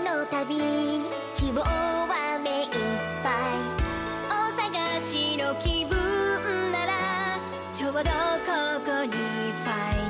の旅希望は目いっぱいお探しの気分ならちょうどここにファイ